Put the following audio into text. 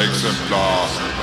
Exemplar.